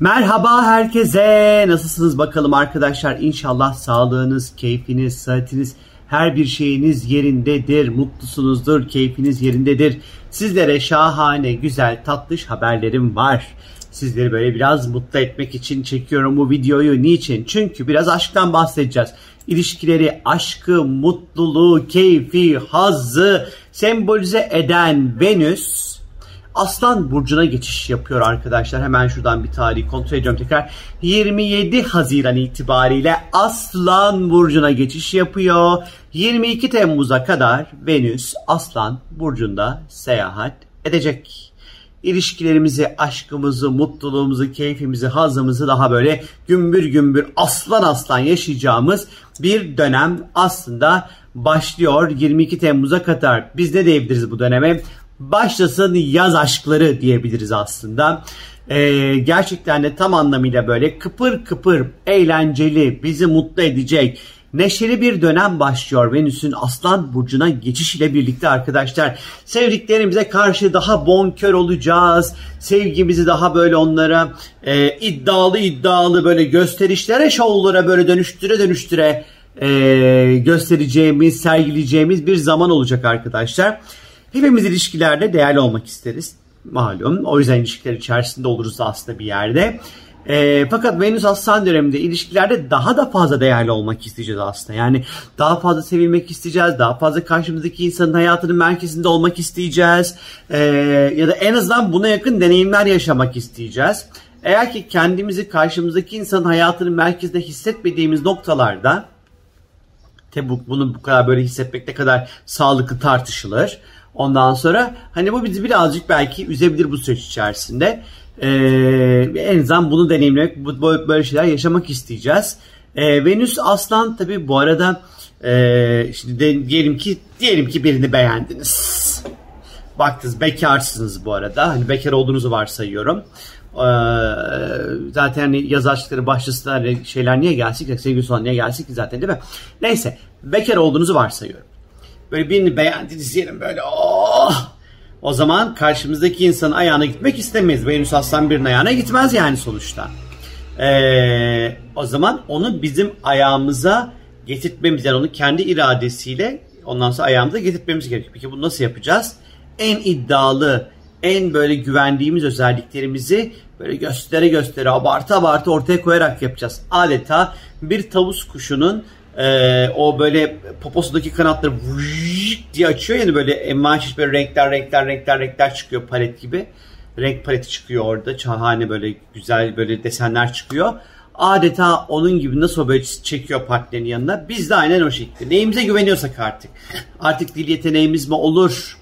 Merhaba herkese. Nasılsınız bakalım arkadaşlar? İnşallah sağlığınız, keyfiniz, sıhhatiniz, her bir şeyiniz yerindedir. Mutlusunuzdur, keyfiniz yerindedir. Sizlere şahane, güzel, tatlış haberlerim var. Sizleri böyle biraz mutlu etmek için çekiyorum bu videoyu. Niçin? Çünkü biraz aşktan bahsedeceğiz. İlişkileri, aşkı, mutluluğu, keyfi, hazzı sembolize eden Venüs Aslan Burcu'na geçiş yapıyor arkadaşlar. Hemen şuradan bir tarihi kontrol ediyorum tekrar. 27 Haziran itibariyle Aslan Burcu'na geçiş yapıyor. 22 Temmuz'a kadar Venüs Aslan Burcu'nda seyahat edecek. İlişkilerimizi, aşkımızı, mutluluğumuzu, keyfimizi, hazımızı daha böyle gümbür gümbür aslan aslan yaşayacağımız bir dönem aslında başlıyor 22 Temmuz'a kadar. Biz ne diyebiliriz bu döneme? Başlasın yaz aşkları diyebiliriz aslında. Ee, gerçekten de tam anlamıyla böyle kıpır kıpır, eğlenceli, bizi mutlu edecek, neşeli bir dönem başlıyor Venüs'ün Aslan Burcu'na geçiş ile birlikte arkadaşlar. Sevdiklerimize karşı daha bonkör olacağız. Sevgimizi daha böyle onlara e, iddialı iddialı böyle gösterişlere, şovlara böyle dönüştüre dönüştüre e, göstereceğimiz, sergileyeceğimiz bir zaman olacak arkadaşlar. Hepimiz ilişkilerde değerli olmak isteriz. Malum. O yüzden ilişkiler içerisinde oluruz aslında bir yerde. E, fakat Venüs Aslan döneminde ilişkilerde daha da fazla değerli olmak isteyeceğiz aslında. Yani daha fazla sevilmek isteyeceğiz. Daha fazla karşımızdaki insanın hayatının merkezinde olmak isteyeceğiz. E, ya da en azından buna yakın deneyimler yaşamak isteyeceğiz. Eğer ki kendimizi karşımızdaki insanın hayatının merkezinde hissetmediğimiz noktalarda tabi bunu bu kadar böyle hissetmek ne kadar sağlıklı tartışılır. Ondan sonra hani bu bizi birazcık belki üzebilir bu süreç içerisinde. Ee, en azından bunu deneyimlemek, böyle şeyler yaşamak isteyeceğiz. Ee, Venüs Aslan tabi bu arada e, şimdi de, diyelim ki diyelim ki birini beğendiniz. Baktınız bekarsınız bu arada. Hani bekar olduğunuzu varsayıyorum. Ee, zaten hani yaz aşkları başlasınlar şeyler niye gelsin ki sevgili olan niye gelsin ki zaten değil mi? Neyse bekar olduğunuzu varsayıyorum. Böyle birini beğendiniz diyelim böyle oh! O zaman karşımızdaki insanın ayağına gitmek istemeyiz. Venüs Aslan birinin ayağına gitmez yani sonuçta. Ee, o zaman onu bizim ayağımıza getirtmemiz yani onu kendi iradesiyle ondan sonra ayağımıza getirtmemiz gerekiyor. Peki bunu nasıl yapacağız? En iddialı, en böyle güvendiğimiz özelliklerimizi böyle göstere göstere abartı abartı ortaya koyarak yapacağız. Adeta bir tavus kuşunun e, o böyle poposundaki kanatları diye açıyor yani böyle envai çeşit böyle renkler renkler renkler renkler çıkıyor palet gibi. Renk paleti çıkıyor orada. Şahane böyle güzel böyle desenler çıkıyor. Adeta onun gibi nasıl böyle çekiyor partnerin yanına. Biz de aynen o şekilde. Neyimize güveniyorsak artık. Artık dil yeteneğimiz mi olur?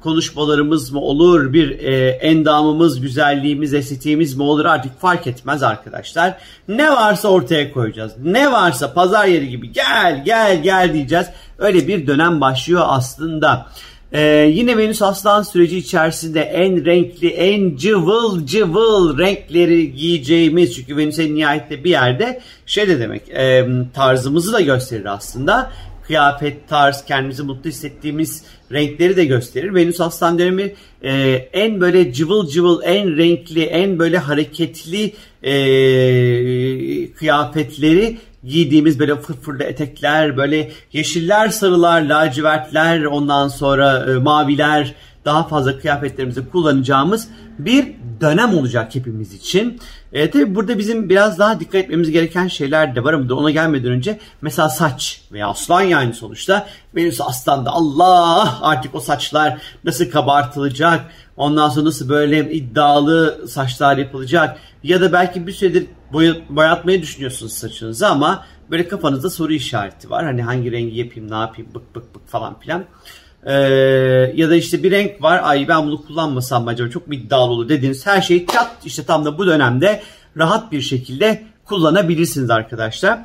Konuşmalarımız mı olur, bir e, endamımız, güzelliğimiz, estetiğimiz mi olur artık fark etmez arkadaşlar. Ne varsa ortaya koyacağız. Ne varsa pazar yeri gibi gel gel gel diyeceğiz. Öyle bir dönem başlıyor aslında. Ee, yine Venüs Aslan süreci içerisinde en renkli, en cıvıl cıvıl renkleri giyeceğimiz çünkü Venüs en nihayette bir yerde şey de demek e, tarzımızı da gösterir aslında kıyafet, tarz, kendimizi mutlu hissettiğimiz renkleri de gösterir. Venüs Aslan dönemi e, en böyle cıvıl cıvıl, en renkli, en böyle hareketli e, kıyafetleri giydiğimiz böyle fırfırlı etekler, böyle yeşiller, sarılar, lacivertler, ondan sonra e, maviler, daha fazla kıyafetlerimizi kullanacağımız bir dönem olacak hepimiz için. E, tabii burada bizim biraz daha dikkat etmemiz gereken şeyler de var ama ona gelmeden önce mesela saç veya aslan yani sonuçta Venüs aslanda Allah artık o saçlar nasıl kabartılacak ondan sonra nasıl böyle iddialı saçlar yapılacak ya da belki bir süredir boyatmayı düşünüyorsunuz saçınızı ama böyle kafanızda soru işareti var. Hani hangi rengi yapayım ne yapayım bık bık bık falan filan. Ee, ya da işte bir renk var ay ben bunu kullanmasam acaba çok mu iddialı olur dediğiniz her şeyi çat işte tam da bu dönemde rahat bir şekilde kullanabilirsiniz arkadaşlar.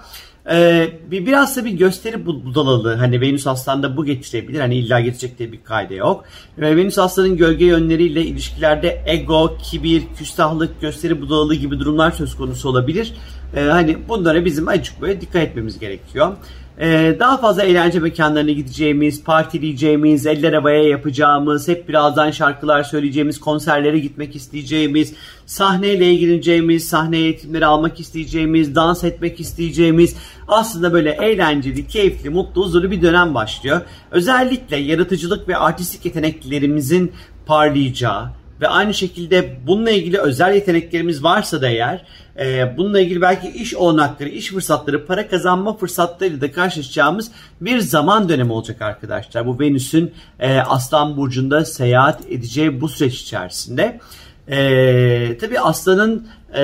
Ee, bir biraz da bir gösteri budalalığı hani Venüs Aslan'da bu getirebilir. Hani illa getirecek diye bir kayda yok. Ve Venüs Aslan'ın gölge yönleriyle ilişkilerde ego, kibir, küstahlık, gösteri budalalığı gibi durumlar söz konusu olabilir. E, hani bunlara bizim açık böyle dikkat etmemiz gerekiyor. Ee, daha fazla eğlence mekanlarına gideceğimiz, partileyeceğimiz, eller havaya yapacağımız, hep birazdan şarkılar söyleyeceğimiz, konserlere gitmek isteyeceğimiz, sahneyle ilgileneceğimiz, sahne eğitimleri almak isteyeceğimiz, dans etmek isteyeceğimiz, aslında böyle eğlenceli, keyifli, mutlu, huzurlu bir dönem başlıyor. Özellikle yaratıcılık ve artistik yeteneklerimizin parlayacağı, ve aynı şekilde bununla ilgili özel yeteneklerimiz varsa da eğer e, bununla ilgili belki iş olanakları, iş fırsatları, para kazanma fırsatlarıyla da karşılaşacağımız bir zaman dönemi olacak arkadaşlar. Bu Venüs'ün e, Aslan Burcu'nda seyahat edeceği bu süreç içerisinde. E, tabii Aslan'ın e,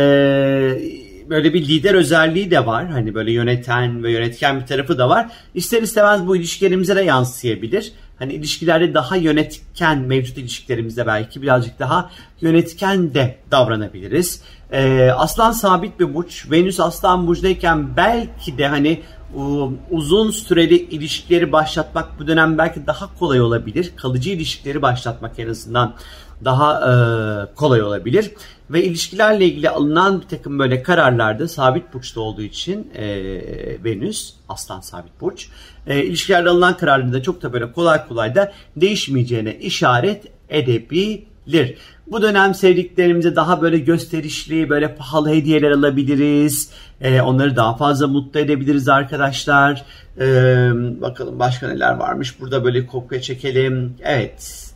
böyle bir lider özelliği de var. Hani böyle yöneten ve yönetken bir tarafı da var. İster istemez bu ilişkilerimize de yansıyabilir hani ilişkilerde daha yönetken mevcut ilişkilerimizde belki birazcık daha yönetken de davranabiliriz. Ee, aslan sabit bir burç. Venüs aslan burcundayken belki de hani uzun süreli ilişkileri başlatmak bu dönem belki daha kolay olabilir. Kalıcı ilişkileri başlatmak en azından daha e, kolay olabilir. Ve ilişkilerle ilgili alınan bir takım böyle kararlarda sabit burçta olduğu için e, Venüs, aslan sabit burç, e, ilişkilerde alınan kararlarda çok da böyle kolay kolay da değişmeyeceğine işaret edebilir. Bu dönem sevdiklerimize daha böyle gösterişli, böyle pahalı hediyeler alabiliriz. Ee, onları daha fazla mutlu edebiliriz arkadaşlar. Ee, bakalım başka neler varmış. Burada böyle kopya çekelim. Evet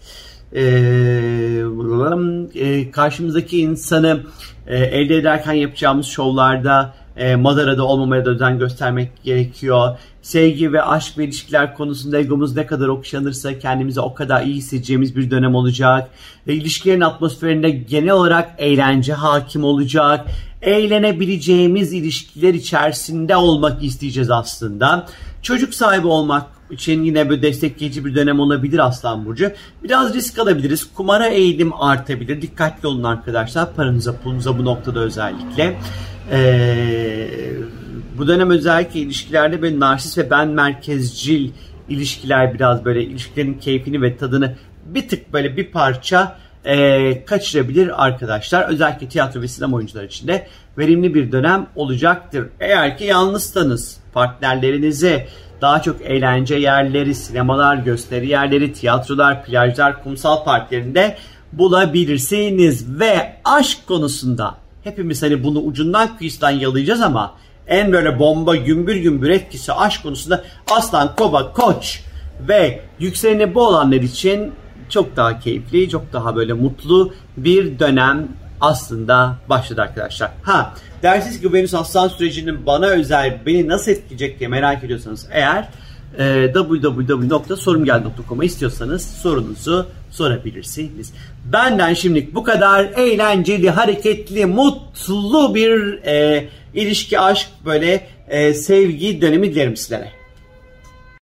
e, karşımızdaki insanı e, elde ederken yapacağımız şovlarda e, madarada olmamaya da özen göstermek gerekiyor. Sevgi ve aşk ve ilişkiler konusunda egomuz ne kadar okşanırsa kendimizi o kadar iyi hissedeceğimiz bir dönem olacak. Ve ilişkilerin atmosferinde genel olarak eğlence hakim olacak. Eğlenebileceğimiz ilişkiler içerisinde olmak isteyeceğiz aslında. Çocuk sahibi olmak için yine böyle destekleyici bir dönem olabilir Aslan Burcu. Biraz risk alabiliriz. Kumara eğilim artabilir. Dikkatli olun arkadaşlar. Paranıza pulunuza bu noktada özellikle. Ee, bu dönem özellikle ilişkilerde böyle narsist ve ben merkezcil ilişkiler biraz böyle ilişkilerin keyfini ve tadını bir tık böyle bir parça e, kaçırabilir arkadaşlar. Özellikle tiyatro ve sinema oyuncuları için de verimli bir dönem olacaktır. Eğer ki yalnızsanız partnerlerinizi daha çok eğlence yerleri, sinemalar, gösteri yerleri, tiyatrolar, plajlar, kumsal parklarında bulabilirsiniz. Ve aşk konusunda hepimiz hani bunu ucundan kıyısından yalayacağız ama en böyle bomba gümbür gümbür etkisi aşk konusunda aslan, kova, koç ve yükseleni bu olanlar için çok daha keyifli, çok daha böyle mutlu bir dönem aslında başladı arkadaşlar. Ha dersiniz ki Venüs Aslan sürecinin bana özel beni nasıl etkileyecek diye merak ediyorsanız eğer e, www.sorumgel.com'a istiyorsanız sorunuzu sorabilirsiniz. Benden şimdilik bu kadar eğlenceli, hareketli, mutlu bir e, ilişki, aşk, böyle e, sevgi dönemi dilerim sizlere.